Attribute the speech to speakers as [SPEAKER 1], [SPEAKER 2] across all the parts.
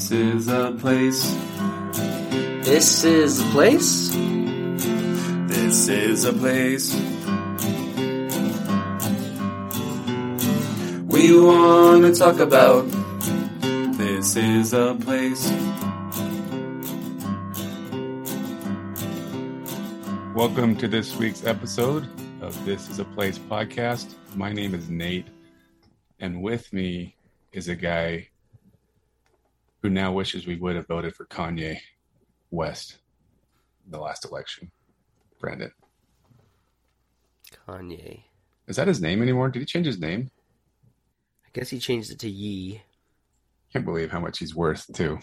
[SPEAKER 1] This is a place.
[SPEAKER 2] This is a place.
[SPEAKER 1] This is a place. We want to talk about. This is a place.
[SPEAKER 3] Welcome to this week's episode of This is a Place podcast. My name is Nate, and with me is a guy who now wishes we would have voted for Kanye West in the last election. Brandon.
[SPEAKER 2] Kanye.
[SPEAKER 3] Is that his name anymore? Did he change his name?
[SPEAKER 2] I guess he changed it to Ye.
[SPEAKER 3] Can't believe how much he's worth, too.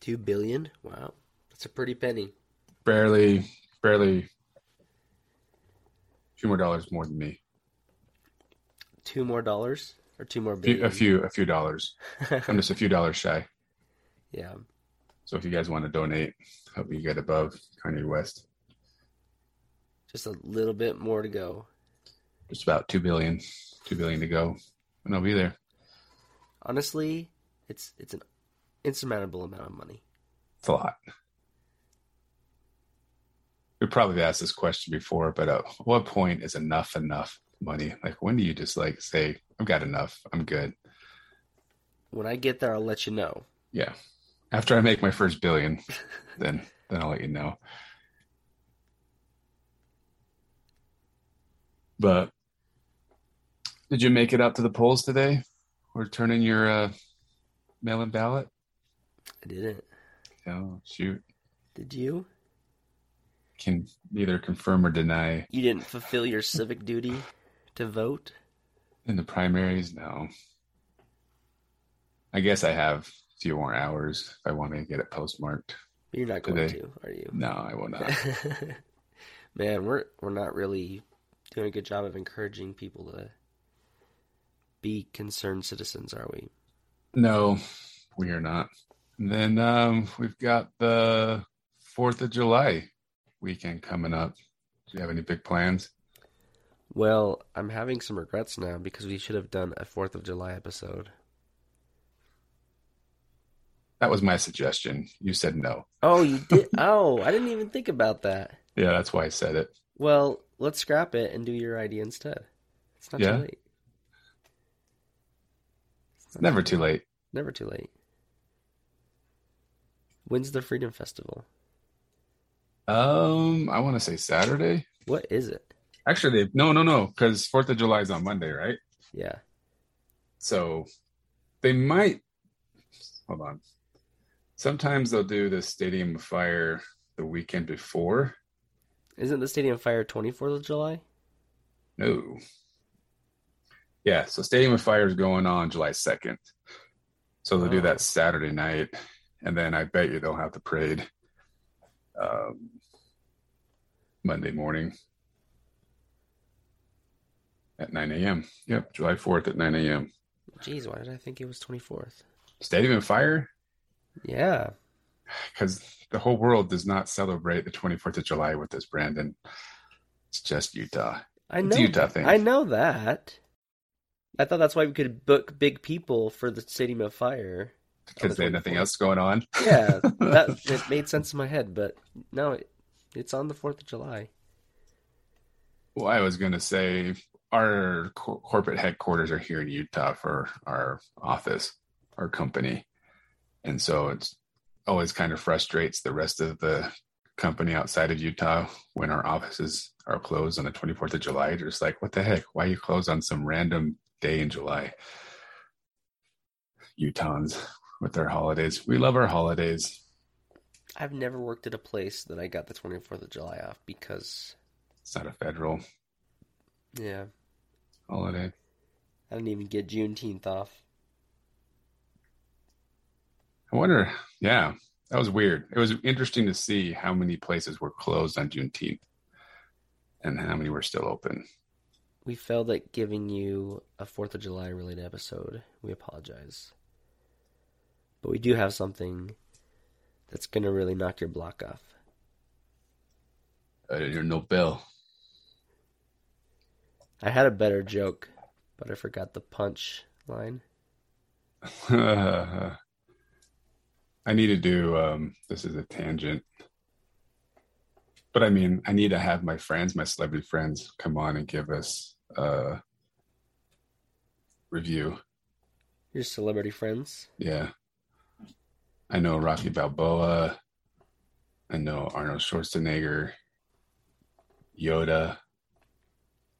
[SPEAKER 2] Two billion? Wow. That's a pretty penny.
[SPEAKER 3] Barely, barely two more dollars more than me.
[SPEAKER 2] Two more dollars? Or two more
[SPEAKER 3] A few,
[SPEAKER 2] billion?
[SPEAKER 3] a few, a few dollars. I'm just a few dollars shy.
[SPEAKER 2] yeah.
[SPEAKER 3] So if you guys want to donate, help me get above Kanye West.
[SPEAKER 2] Just a little bit more to go.
[SPEAKER 3] Just about two billion, two billion to go, and I'll be there.
[SPEAKER 2] Honestly, it's it's an insurmountable amount of money.
[SPEAKER 3] It's a lot. We probably asked this question before, but at what point is enough enough money? Like when do you just like say, "I've got enough, I'm good"?
[SPEAKER 2] When I get there, I'll let you know.
[SPEAKER 3] Yeah. After I make my first billion, then then I'll let you know. But did you make it out to the polls today? Or turn in your uh, mail-in ballot?
[SPEAKER 2] I didn't.
[SPEAKER 3] Oh, shoot.
[SPEAKER 2] Did you?
[SPEAKER 3] Can neither confirm or deny
[SPEAKER 2] You didn't fulfill your civic duty to vote?
[SPEAKER 3] in the primaries. No. I guess I have a few more hours if I want to get it postmarked.
[SPEAKER 2] You're not going
[SPEAKER 3] Today.
[SPEAKER 2] to, are you?
[SPEAKER 3] No, I will not.
[SPEAKER 2] Man, we're we're not really doing a good job of encouraging people to be concerned citizens, are we?
[SPEAKER 3] No, we are not. And then um, we've got the Fourth of July weekend coming up. Do you have any big plans?
[SPEAKER 2] Well, I'm having some regrets now because we should have done a Fourth of July episode.
[SPEAKER 3] That was my suggestion. You said no.
[SPEAKER 2] Oh, you did? oh, I didn't even think about that.
[SPEAKER 3] Yeah, that's why I said it.
[SPEAKER 2] Well, let's scrap it and do your idea instead. It's not
[SPEAKER 3] Yeah?
[SPEAKER 2] too late.
[SPEAKER 3] It's never too late.
[SPEAKER 2] Never too late. When's the Freedom Festival?
[SPEAKER 3] Um, I want to say Saturday.
[SPEAKER 2] What is it?
[SPEAKER 3] Actually, no, no, no, because Fourth of July is on Monday, right?
[SPEAKER 2] Yeah.
[SPEAKER 3] So they might hold on. Sometimes they'll do the Stadium Fire the weekend before.
[SPEAKER 2] Isn't the Stadium Fire 24th of July?
[SPEAKER 3] No. Yeah, so Stadium of Fire is going on July 2nd. So they'll do
[SPEAKER 2] Oh.
[SPEAKER 3] that Saturday night. And then I bet you they'll have the parade um, Monday morning at 9 a.m. Yep, July 4th at 9 a.m.
[SPEAKER 2] Jeez, why did I think it was 24th?
[SPEAKER 3] Stadium of Fire?
[SPEAKER 2] Yeah.
[SPEAKER 3] Because the whole world does not celebrate the 24th of July with this, Brandon. It's just Utah.
[SPEAKER 2] I know.
[SPEAKER 3] a Utah
[SPEAKER 2] that.
[SPEAKER 3] thing.
[SPEAKER 2] I know that. I thought that's why we could book big people for the Stadium of Fire.
[SPEAKER 3] Because they had nothing else going on.
[SPEAKER 2] Yeah, that it made sense in my head, but no, it, it's on the 4th of July.
[SPEAKER 3] Well, I was going to say our co- corporate headquarters are here in Utah for our office, our company. And so it's always kind of frustrates the rest of the company outside of Utah when our offices are closed on the 24th of July. They're just like, what the heck? Why you close on some random day in July? Utahns with their holidays. We love our holidays.
[SPEAKER 2] I've never worked at a place that I got the 24th of July off because,
[SPEAKER 3] It's not a federal
[SPEAKER 2] yeah,
[SPEAKER 3] holiday.
[SPEAKER 2] I didn't even get Juneteenth off.
[SPEAKER 3] I wonder, yeah, that was weird. It was interesting to see how many places were closed on Juneteenth and how many were still open.
[SPEAKER 2] We failed at giving you a 4th of July related episode. We apologize. But we do have something that's going to really knock your block off.
[SPEAKER 3] Uh, I didn't hear no bell.
[SPEAKER 2] I had a better joke, but I forgot the punch line.
[SPEAKER 3] I need to do. Um, this is a tangent, but I mean, I need to have my friends, my celebrity friends, come on and give us a review.
[SPEAKER 2] Your celebrity friends.
[SPEAKER 3] Yeah, I know Rocky Balboa. I know Arnold Schwarzenegger, Yoda,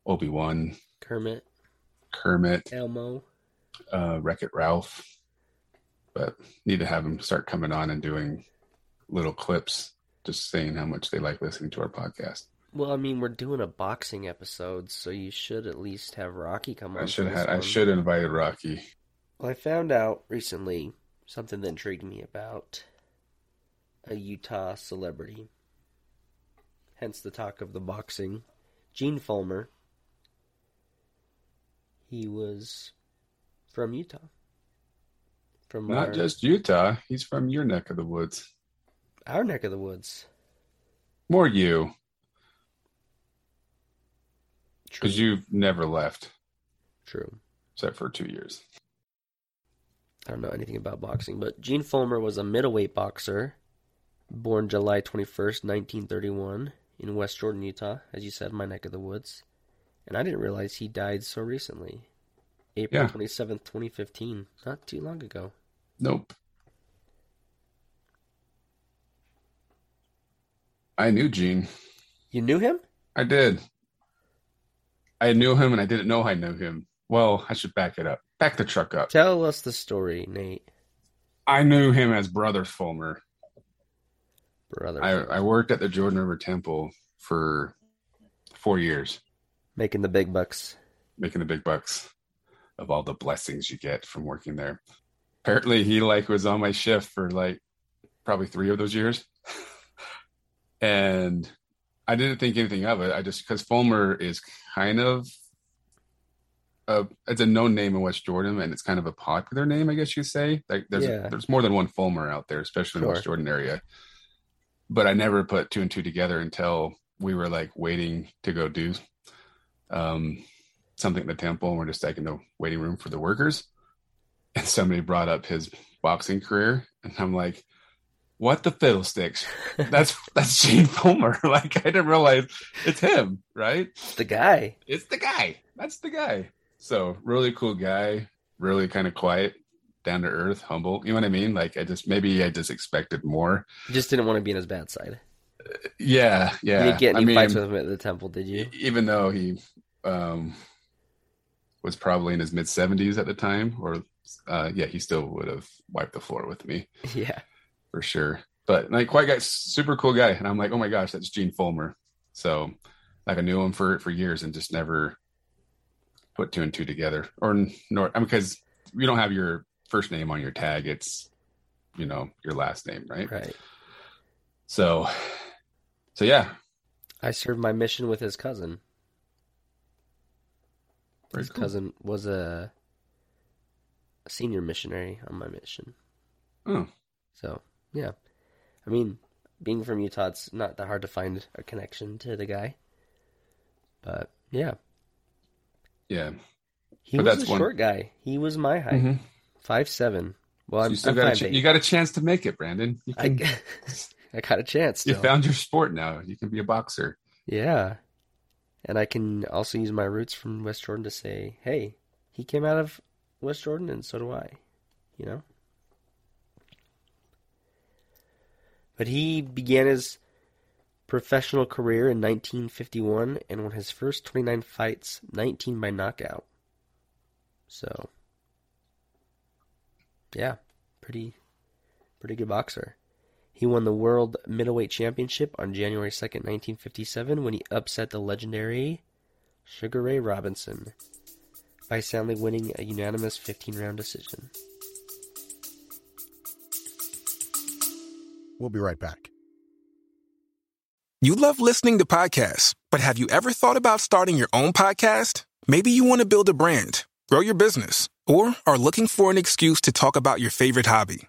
[SPEAKER 3] Obi Wan,
[SPEAKER 2] Kermit,
[SPEAKER 3] Kermit,
[SPEAKER 2] Elmo.
[SPEAKER 3] uh, Wreck It Ralph. But need to have them start coming on and doing little clips, just saying how much they like listening to our podcast.
[SPEAKER 2] Well, I mean, we're doing a boxing episode, so you should at least have Rocky come on.
[SPEAKER 3] I should have. I should have invited Rocky.
[SPEAKER 2] Well, I found out recently something that intrigued me about a Utah celebrity. Hence the talk of the boxing. Gene Fullmer. He was from Utah. From
[SPEAKER 3] Not
[SPEAKER 2] our,
[SPEAKER 3] just Utah. He's from your neck of the woods.
[SPEAKER 2] our neck of the woods.
[SPEAKER 3] More you, because you've never left
[SPEAKER 2] True.
[SPEAKER 3] except for two years.
[SPEAKER 2] I don't know anything about boxing, but Gene Fullmer was a middleweight boxer, born July 21st, 1931, in West Jordan, Utah, as you said, my neck of the woods. And I didn't realize he died so recently. April
[SPEAKER 3] Yeah.
[SPEAKER 2] 27th, 2015, not too long ago.
[SPEAKER 3] Nope. I knew Gene.
[SPEAKER 2] You knew him?
[SPEAKER 3] I did. I knew him and I didn't know I knew him. Well, I should back it up. Back the truck up.
[SPEAKER 2] Tell us the story, Nate.
[SPEAKER 3] I knew him as Brother Fullmer.
[SPEAKER 2] Brother.
[SPEAKER 3] I, I worked at the Jordan River Temple for four years,
[SPEAKER 2] Making the big bucks.
[SPEAKER 3] making the big bucks of all the blessings you get from working there. Apparently, he like was on my shift for like probably three of those years, and I didn't think anything of it. I just because Fullmer is kind of a it's a known name in West Jordan, and it's kind of a popular name, I guess you say. Like there's
[SPEAKER 2] Yeah.
[SPEAKER 3] there's more than one Fullmer out there, especially in the West Jordan area. But I never put two and two together until we were like waiting to go do um, something at the temple, and we're just like in the waiting room for the workers. And somebody brought up his boxing career, and I'm like, "What the fiddlesticks? That's that's Gene Fullmer." like I didn't realize it's him, right?
[SPEAKER 2] The guy.
[SPEAKER 3] It's the guy. That's the guy. So really cool guy, really kind of quiet, down to earth, humble. You know what I mean? Like I just maybe I just expected more.
[SPEAKER 2] You just didn't want to be in his bad side.
[SPEAKER 3] Yeah, yeah.
[SPEAKER 2] You didn't get any
[SPEAKER 3] I mean,
[SPEAKER 2] fights with him at the temple, did you?
[SPEAKER 3] even though he um, was probably in his mid seventies at the time, or uh, yeah, he still would have wiped the floor with me
[SPEAKER 2] Yeah.
[SPEAKER 3] for sure. But like, quite guy, super cool guy, and I'm like, oh my gosh, that's Gene Fullmer. So like, I knew him for for years and just never put two and two together, or nor I mean, because you don't have your first name on your tag; it's you know your last name, right?
[SPEAKER 2] Right.
[SPEAKER 3] So, so yeah,
[SPEAKER 2] I served my mission with his cousin.
[SPEAKER 3] Very
[SPEAKER 2] his
[SPEAKER 3] cool.
[SPEAKER 2] cousin was a, a senior missionary on my mission.
[SPEAKER 3] Oh,
[SPEAKER 2] So, yeah. I mean, being from Utah, it's not that hard to find a connection to the guy. But, yeah.
[SPEAKER 3] yeah.
[SPEAKER 2] He
[SPEAKER 3] But
[SPEAKER 2] was
[SPEAKER 3] that's
[SPEAKER 2] a
[SPEAKER 3] one-
[SPEAKER 2] short guy. He was my height.
[SPEAKER 3] Mhm.
[SPEAKER 2] Five seven. Well,
[SPEAKER 3] So
[SPEAKER 2] I'm,
[SPEAKER 3] you still
[SPEAKER 2] I'm
[SPEAKER 3] got a ch- you got a chance to make it, Brandon. You,
[SPEAKER 2] I,
[SPEAKER 3] can,
[SPEAKER 2] g- I got a chance
[SPEAKER 3] you found your sport now. You can be a boxer.
[SPEAKER 2] Yeah. And I can also use my roots from West Jordan to say, hey, he came out of West Jordan and so do I. You know? But he began his professional career in 1951 and won his first 29 fights, 19 by knockout. So, yeah, pretty, pretty good boxer. He won the World Middleweight Championship on January 2nd, 1957, when he upset the legendary Sugar Ray Robinson by soundly winning a unanimous 15 round decision.
[SPEAKER 4] We'll be right back.
[SPEAKER 5] You love listening to podcasts, but have you ever thought about starting your own podcast? Maybe you want to build a brand, grow your business, or are looking for an excuse to talk about your favorite hobby.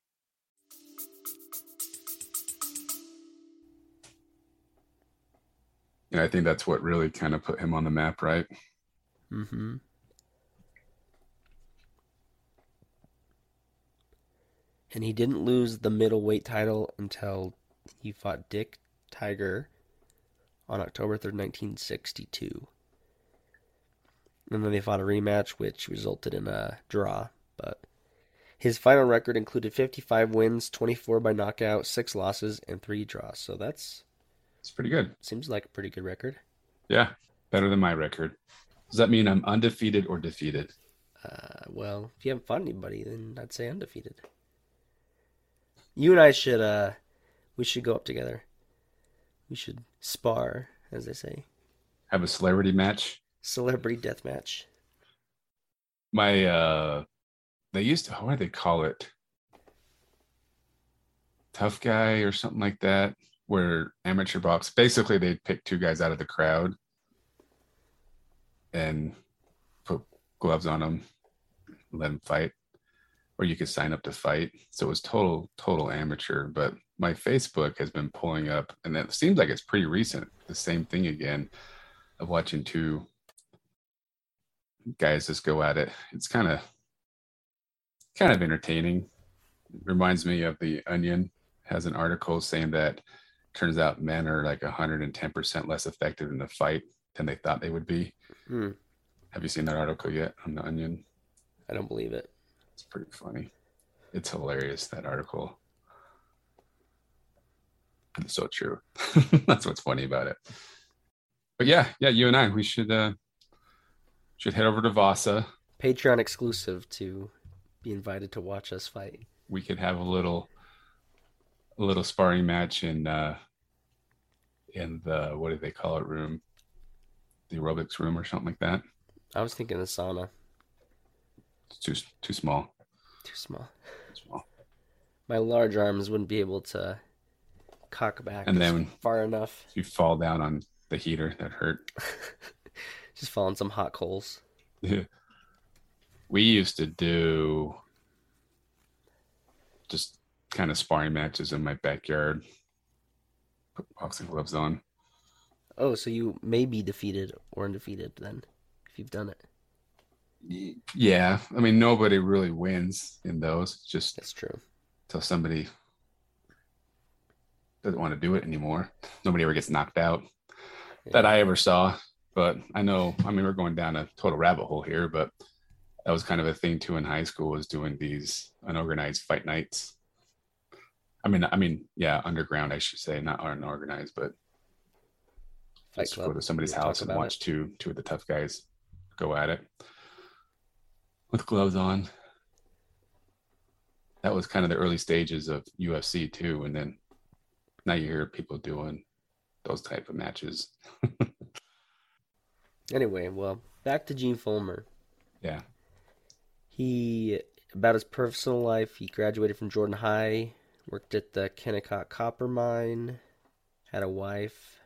[SPEAKER 3] And I think that's what really kind of put him on the map, right?
[SPEAKER 2] Mm-hmm. And he didn't lose the middleweight title until he fought Dick Tiger on October 3rd, 1962. And then they fought a rematch, which resulted in a draw. But his final record included 55 wins, 24 by knockout, 6 losses, and 3 draws. So that's
[SPEAKER 3] It's pretty good.
[SPEAKER 2] seems like a pretty good record.
[SPEAKER 3] Yeah, better than my record. Does that mean I'm undefeated or defeated?
[SPEAKER 2] Uh, well, if you haven't fought anybody, then I'd say undefeated. You and I should, uh, we should go up together. We should spar, as they say.
[SPEAKER 3] Have a celebrity match?
[SPEAKER 2] Celebrity death match.
[SPEAKER 3] My uh they used to what do they call it? Tough guy or something like that, where amateur box basically they'd pick two guys out of the crowd and put gloves on them, let them fight, or you could sign up to fight. So it was total total amateur. But my Facebook has been pulling up, and it seems like it's pretty recent. The same thing again of watching two guys just go at it. It's kind of kind of entertaining. reminds me of the Onion has an article saying that turns out men are like 110% less effective in the fight than they thought they would be.
[SPEAKER 2] Hmm.
[SPEAKER 3] Have you seen that article yet on the Onion?
[SPEAKER 2] I don't believe it.
[SPEAKER 3] It's pretty funny. It's hilarious that article. It's so true. That's what's funny about it. But yeah, yeah, you and I, we should uh should head over to Vasa.
[SPEAKER 2] Patreon exclusive to be invited to watch us fight.
[SPEAKER 3] We could have a little little sparring match in uh in the what do they call it room? The aerobics room or something like that.
[SPEAKER 2] I was thinking the sauna.
[SPEAKER 3] It's too too small.
[SPEAKER 2] Too small.
[SPEAKER 3] Too small.
[SPEAKER 2] My large arms wouldn't be able to cock back
[SPEAKER 3] And then-
[SPEAKER 2] far enough.
[SPEAKER 3] You fall down on the heater, that hurt.
[SPEAKER 2] Just fall in some hot coals. Yeah.
[SPEAKER 3] we used to do just kind of sparring matches in my backyard. Put boxing gloves on.
[SPEAKER 2] Oh, so you may be defeated or undefeated then, if you've done it.
[SPEAKER 3] Yeah, I mean nobody really wins in those. Just
[SPEAKER 2] That's true.
[SPEAKER 3] until somebody doesn't want to do it anymore. Nobody ever gets knocked out that I ever saw. But I know, I mean, we're going down a total rabbit hole here, but that was kind of a thing too in high school was doing these unorganized fight nights. I mean, I mean, yeah, underground, I should say, not unorganized, but
[SPEAKER 2] Fight
[SPEAKER 3] just
[SPEAKER 2] Club.
[SPEAKER 3] go to somebody's
[SPEAKER 2] talk
[SPEAKER 3] house and
[SPEAKER 2] about
[SPEAKER 3] watch two two of the tough guys go at it with gloves on. That was kind of the early stages of UFC too, and then now you hear people doing those type of matches.
[SPEAKER 2] Anyway, well, back to Gene Fullmer.
[SPEAKER 3] Yeah,
[SPEAKER 2] He, about his personal life, he graduated from Jordan High, worked at the Kennecott Copper Mine, had a wife,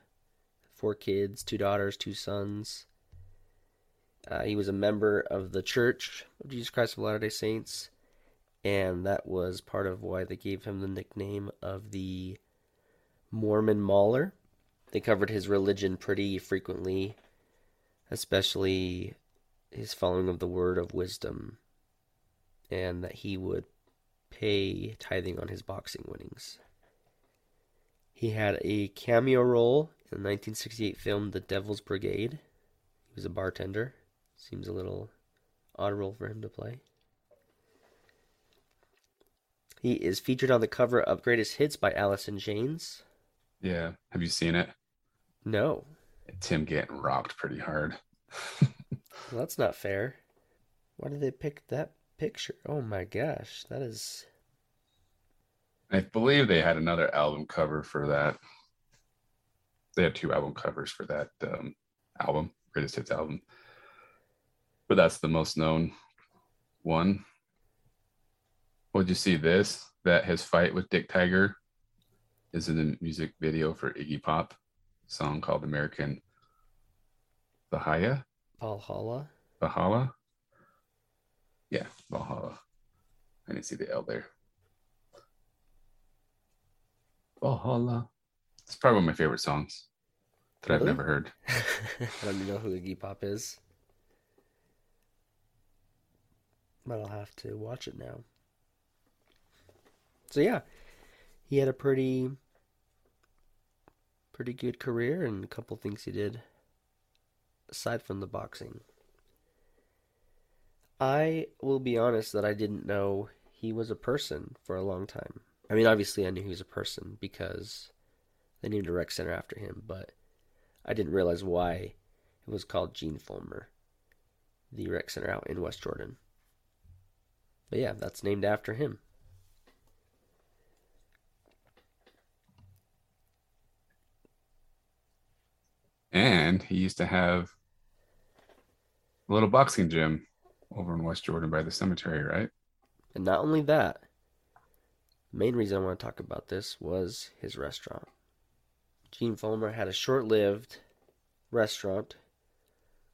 [SPEAKER 2] four kids, two daughters, two sons. Uh, he was a member of the Church of Jesus Christ of Latter day Saints, and that was part of why they gave him the nickname of the Mormon Mauler. They covered his religion pretty frequently, especially his following of the word of wisdom, and that he would pay tithing on his boxing winnings. He had a cameo role in the 1968 film The Devil's Brigade. He was a bartender. Seems a little odd role for him to play. He is featured on the cover of Greatest Hits by Alice in Chains.
[SPEAKER 3] yeah. Have you seen it?
[SPEAKER 2] No,
[SPEAKER 3] Tim getting rocked pretty hard.
[SPEAKER 2] well, that's not fair. Why did they pick that picture? Oh my gosh, that is.
[SPEAKER 3] I believe they had another album cover for that. They had two album covers for that um, album, greatest hits album. But that's the most known one. Would you see this? That his fight with Dick Tiger is in the music video for Iggy Pop song called American Bahia,
[SPEAKER 2] Valhalla.
[SPEAKER 3] Valhalla. Yeah, Valhalla. I didn't see the L there. Valhalla. It's probably one of my favorite songs that I've never heard.
[SPEAKER 2] I don't even know who Iggy Pop is. But I'll have to watch it now. So yeah, he had a pretty pretty good career and a couple things he did aside from the boxing. I will be honest that I didn't know he was a person for a long time. I mean, obviously I knew he was a person because they named a rec center after him, but I didn't realize why it was called Gene Fullmer, the rec center out in West Jordan. But yeah, that's named after him.
[SPEAKER 3] And he used to have a little boxing gym over in West Jordan by the cemetery, right?
[SPEAKER 2] And not only that, the main reason I want to talk about this was his restaurant. Gene Fullmer had a short lived restaurant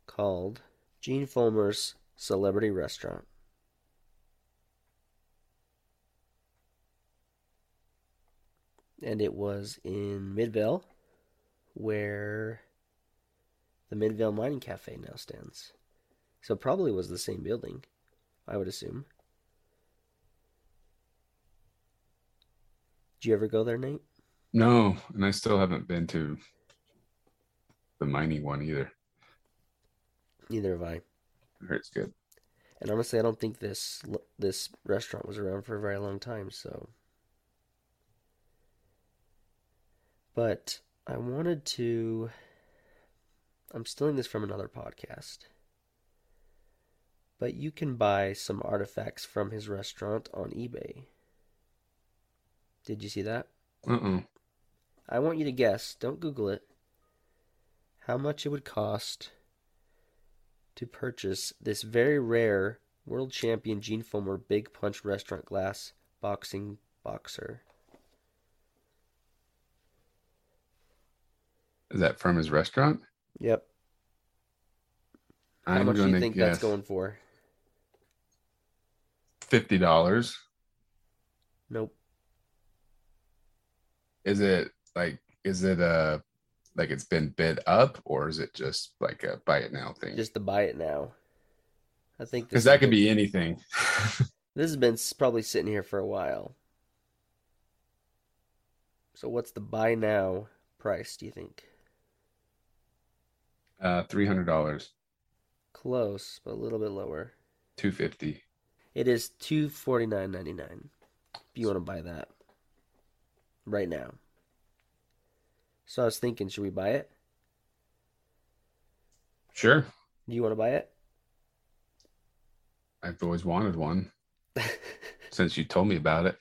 [SPEAKER 2] called Gene Fullmer's Celebrity Restaurant. And it was in Midvale, where the Midvale Mining Cafe now stands. So probably was the same building, I would assume. Did you ever go there, Nate?
[SPEAKER 3] No, and I still haven't been to the mining one either.
[SPEAKER 2] Neither have I.
[SPEAKER 3] It's good.
[SPEAKER 2] And honestly, I don't think this this restaurant was around for a very long time. So, but I wanted to. I'm stealing this from another podcast. But you can buy some artifacts from his restaurant on eBay. Did you see that?
[SPEAKER 3] Uh-uh.
[SPEAKER 2] I want you to guess, don't Google it, how much it would cost to purchase this very rare world champion Gene Fullmer Big Punch Restaurant Glass boxing boxer.
[SPEAKER 3] Is that from his restaurant?
[SPEAKER 2] Yep. How
[SPEAKER 3] I'm
[SPEAKER 2] much do you think
[SPEAKER 3] guess
[SPEAKER 2] that's going for?
[SPEAKER 3] Fifty dollars.
[SPEAKER 2] Nope.
[SPEAKER 3] Is it like is it uh like it's been bid up or is it just like a buy it now thing?
[SPEAKER 2] Just the buy it now. I think
[SPEAKER 3] Because that could be anything.
[SPEAKER 2] This has been probably sitting here for a while. So what's the buy now price, do you think?
[SPEAKER 3] uh three hundred dollars.
[SPEAKER 2] Close, but a little bit lower.
[SPEAKER 3] Two fifty.
[SPEAKER 2] It is two forty nine ninety nine. If you want to buy that right now. So I was thinking, should we buy it?
[SPEAKER 3] Sure.
[SPEAKER 2] Do you want to buy it?
[SPEAKER 3] I've always wanted one since you told me about it.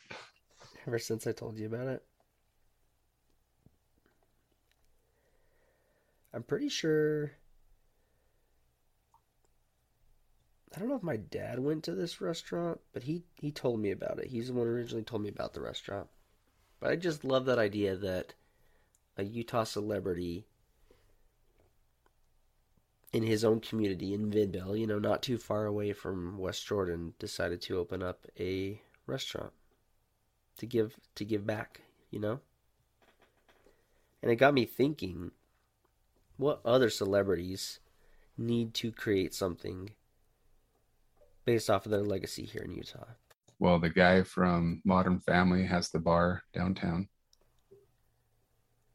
[SPEAKER 2] Ever since I told you about it. I'm pretty sure. I don't know if my dad went to this restaurant, but he, he told me about it. He's the one who originally told me about the restaurant. But I just love that idea that a Utah celebrity in his own community in Midvale, you know, not too far away from West Jordan, decided to open up a restaurant to give to give back, you know? And it got me thinking what other celebrities need to create something based off of their legacy here in Utah.
[SPEAKER 3] Well, the guy from Modern Family has the bar downtown,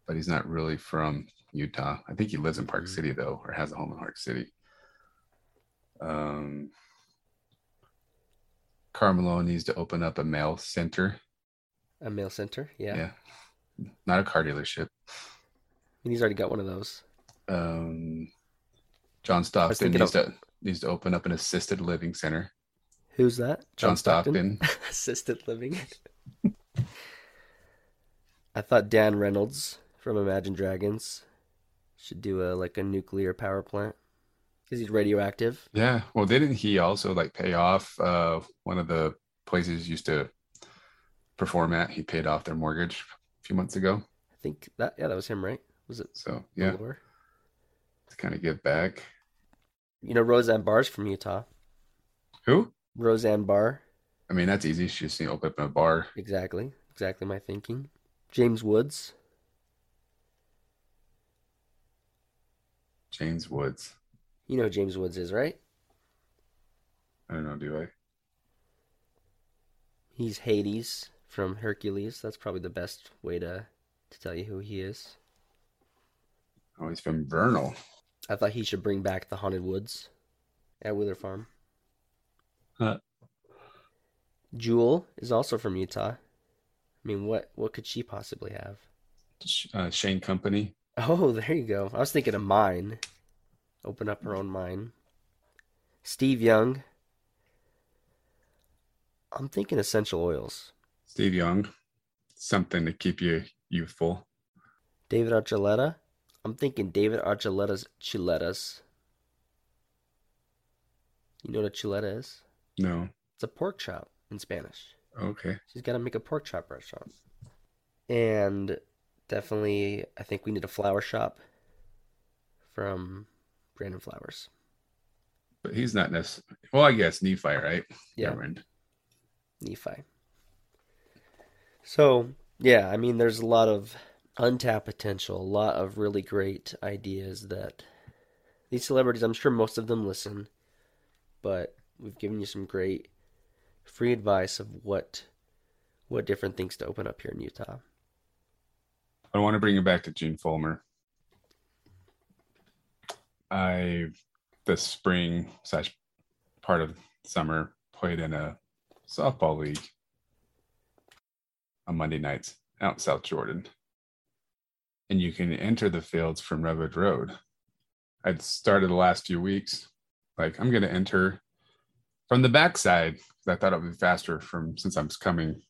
[SPEAKER 3] but he's not really from Utah. I think he lives in Park
[SPEAKER 2] Mhm.
[SPEAKER 3] City though, or has a home in Park City. Um, Karl Malone needs to open up a mail center.
[SPEAKER 2] A mail center, yeah.
[SPEAKER 3] Yeah, not a car dealership.
[SPEAKER 2] And he's already got one of those.
[SPEAKER 3] Um, John Stockton needs
[SPEAKER 2] of-
[SPEAKER 3] to needs to open up an assisted living center.
[SPEAKER 2] Who's that?
[SPEAKER 3] John Stockton.
[SPEAKER 2] Assisted living. I thought Dan Reynolds from Imagine Dragons should do a like a nuclear power plant because he's radioactive.
[SPEAKER 3] Yeah. Well, didn't he also like pay off uh one of the places he used to perform at? He paid off their mortgage a few months ago.
[SPEAKER 2] I think that yeah, that was him, right? Was it
[SPEAKER 3] So yeah, to kind of give back.
[SPEAKER 2] You know, Roseanne Barr's from Utah.
[SPEAKER 3] Who?
[SPEAKER 2] Roseanne Barr.
[SPEAKER 3] I mean, that's easy. She just open up a bar.
[SPEAKER 2] Exactly. Exactly my thinking. James Woods.
[SPEAKER 3] James Woods.
[SPEAKER 2] You know who James Woods is, right?
[SPEAKER 3] I don't know. Do I?
[SPEAKER 2] He's Hades from Hercules. That's probably the best way to, to tell you who he is.
[SPEAKER 3] Oh, he's from Vernal.
[SPEAKER 2] I thought he should bring back the Haunted Woods at Wheeler Farm.
[SPEAKER 3] Huh.
[SPEAKER 2] Jewel is also from Utah. I mean, what what could she possibly have?
[SPEAKER 3] Uh, Shane Company.
[SPEAKER 2] Oh, there you go. I was thinking of mine. Open up her own mine. Steve Young. I'm thinking essential oils.
[SPEAKER 3] Steve Young. Something to keep you youthful.
[SPEAKER 2] David Archuleta. I'm thinking David Archuleta's chuletas. You know what a chuleta is?
[SPEAKER 3] No.
[SPEAKER 2] It's a pork chop in Spanish.
[SPEAKER 3] Okay.
[SPEAKER 2] She's got to make a pork chop restaurant. And definitely, I think we need a flower shop from Brandon Flowers.
[SPEAKER 3] But he's not necessarily. Well, I guess Nephi, right?
[SPEAKER 2] Yeah.
[SPEAKER 3] Never.
[SPEAKER 2] Nephi. So, yeah, I mean, there's a lot of untapped potential, a lot of really great ideas that these celebrities, I'm sure most of them listen, but we've given you some great free advice of what what different things to open up here in Utah.
[SPEAKER 3] I want to bring you back to Gene Fullmer. I this spring slash part of summer played in a softball league on Monday nights out in South Jordan. And you can enter the fields from Redwood Road. I'd started the last few weeks, like I'm gonna enter from the backside I thought it would be faster from since I'm coming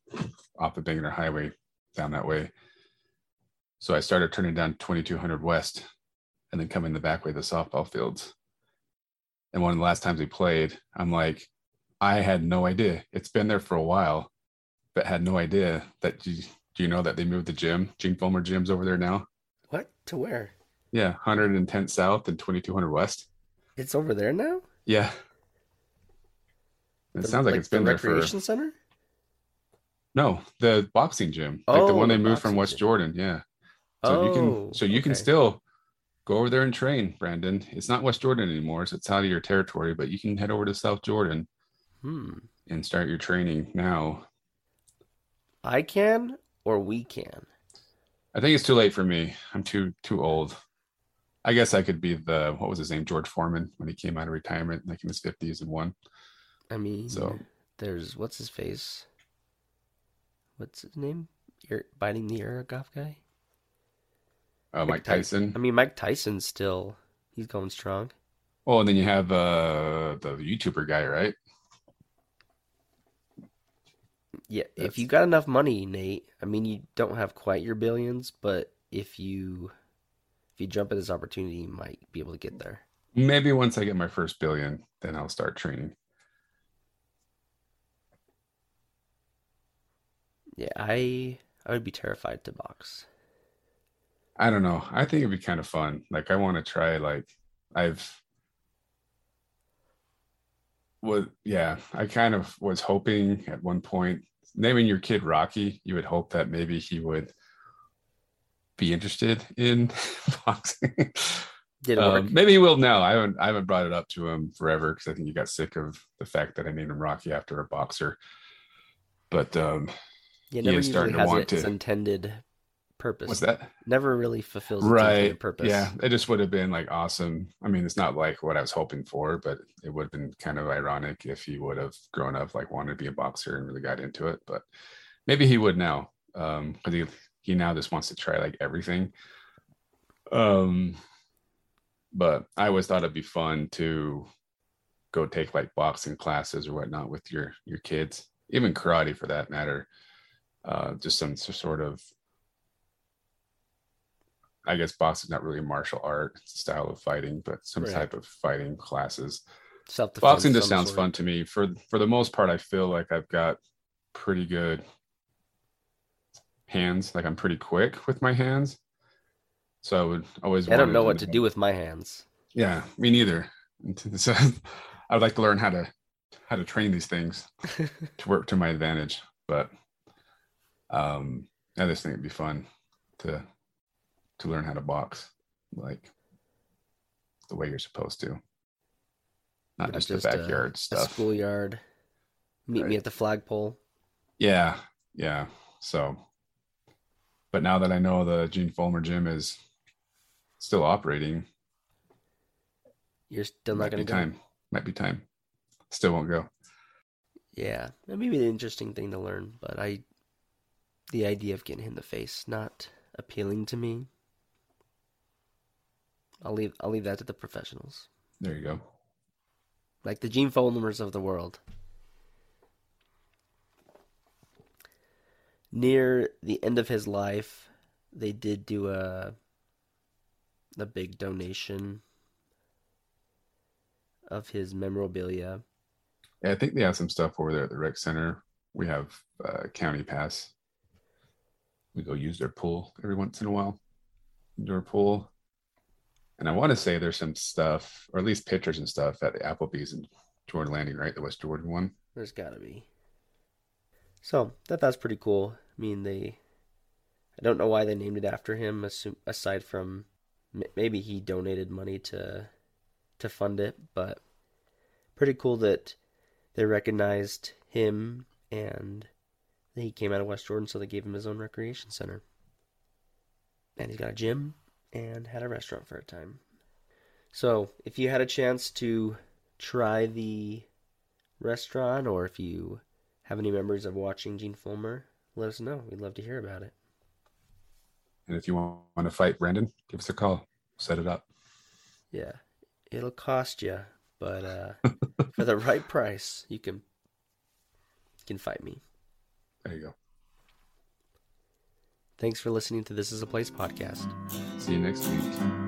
[SPEAKER 3] off the Bangerter Highway down that way. So I started turning down 2200 West and then coming the back way to the softball fields. And one of the last times we played, I'm like, I had no idea. It's been there for a while, but had no idea that you, do you know that they moved the gym, Gene Fullmer gym's over there now?
[SPEAKER 2] What? To where?
[SPEAKER 3] Yeah, 110 South and 2200 West.
[SPEAKER 2] It's over there now?
[SPEAKER 3] Yeah. It
[SPEAKER 2] The-
[SPEAKER 3] sounds like, it's been there for
[SPEAKER 2] recreation center?
[SPEAKER 3] no the boxing gym, like the one they
[SPEAKER 2] the
[SPEAKER 3] moved from West
[SPEAKER 2] gym.
[SPEAKER 3] Jordan. Yeah. So you
[SPEAKER 2] Oh,
[SPEAKER 3] can so you can still go over there and train, Brandon. It's not West Jordan anymore, so it's out of your territory, but you can head over to South Jordan
[SPEAKER 2] Hmm.
[SPEAKER 3] and start your training now.
[SPEAKER 2] I can or we can.
[SPEAKER 3] I think it's too late for me. I'm too too old. I guess I could be the what was his name, George Foreman, when he came out of retirement, like in his fifties and won.
[SPEAKER 2] I mean,
[SPEAKER 3] So-
[SPEAKER 2] there's what's his face? What's his name? You're biting the ear golf guy.
[SPEAKER 3] Uh, Mike
[SPEAKER 2] Ty-
[SPEAKER 3] Tyson.
[SPEAKER 2] I mean, Mike Tyson's still he's going strong.
[SPEAKER 3] Oh, and then you have uh the YouTuber guy, right?
[SPEAKER 2] Yeah, if you got enough money, Nate. I mean, you don't have quite your billions, but if you if you jump at this opportunity, you might be able to get there.
[SPEAKER 3] Maybe once I get my first billion, then I'll start training.
[SPEAKER 2] Yeah, I I would be terrified to box.
[SPEAKER 3] I don't know. I think it'd be kind of fun. Like I want to try like I've was yeah, I kind of was hoping at one point naming your kid Rocky, you would hope that maybe he would be interested in boxing.
[SPEAKER 2] Did it work?
[SPEAKER 3] Um, maybe he will now. I haven't I haven't brought it up to him forever because I think he got sick of the fact that I named him Rocky after a boxer. But um
[SPEAKER 2] yeah,
[SPEAKER 3] he
[SPEAKER 2] never
[SPEAKER 3] is starting to want to-
[SPEAKER 2] intended purpose.
[SPEAKER 3] what's that?
[SPEAKER 2] Never really fulfills
[SPEAKER 3] right
[SPEAKER 2] purpose.
[SPEAKER 3] yeah it just would have been like awesome i mean it's not like what i was hoping for but it would have been kind of ironic if he would have grown up like wanted to be a boxer and really got into it but maybe he would now um because he he now just wants to try like everything um but i always thought it'd be fun to go take like boxing classes or whatnot with your your kids even karate for that matter uh just some sort of I guess boxing is not really a martial art; style of fighting, but some
[SPEAKER 2] Right.
[SPEAKER 3] type of fighting classes.
[SPEAKER 2] Self-defense.
[SPEAKER 3] Boxing just sounds
[SPEAKER 2] sort.
[SPEAKER 3] fun to me. For for the most part, I feel like I've got pretty good hands. Like I'm pretty quick with my hands, so I would always.
[SPEAKER 2] I don't know what to do with my hands.
[SPEAKER 3] Yeah, me neither. So I would like to learn how to how to train these things to work to my advantage. But um, I just think it'd be fun to to learn how to box like the way you're supposed to, not,
[SPEAKER 2] Not
[SPEAKER 3] just,
[SPEAKER 2] just
[SPEAKER 3] the backyard
[SPEAKER 2] A
[SPEAKER 3] stuff.
[SPEAKER 2] schoolyard. Meet me at the flagpole.
[SPEAKER 3] Yeah, yeah. So, but now that I know the Gene Fullmer gym is still operating,
[SPEAKER 2] You're still not going
[SPEAKER 3] be
[SPEAKER 2] to go.
[SPEAKER 3] time. Might be time. Still won't go.
[SPEAKER 2] Yeah, that may be an interesting thing to learn, but I, the idea of getting hit in the face, not appealing to me. I'll leave. I'll leave that to the professionals,
[SPEAKER 3] There you go.
[SPEAKER 2] like the Gene Fullmers of the world. Near the end of his life, they did do a a big donation of his memorabilia.
[SPEAKER 3] Yeah, I think they have some stuff over there at the rec center. We have uh, county pass. We go use their pool every once in a while. Indoor pool. And I want to say there's some stuff, or at least pictures and stuff at the Applebee's in Jordan Landing, right? The West Jordan one.
[SPEAKER 2] There's gotta be. So that that's pretty cool. I mean, they. I don't know why they named it after him. Aside from maybe he donated money to to fund it, but pretty cool that they recognized him and that he came out of West Jordan, so they gave him his own recreation center. And he's got a gym and had a restaurant for a time. So if you had a chance to try the restaurant or if you have any memories of watching Gene Fullmer, let us know. We'd love to hear about it.
[SPEAKER 3] And if you want, to fight Brandon, give us a call. Set it up.
[SPEAKER 2] Yeah, it'll cost you, but uh, for the right price, you can you can fight me.
[SPEAKER 3] There you go.
[SPEAKER 2] Thanks for listening to This Is a Place podcast.
[SPEAKER 3] See you next week.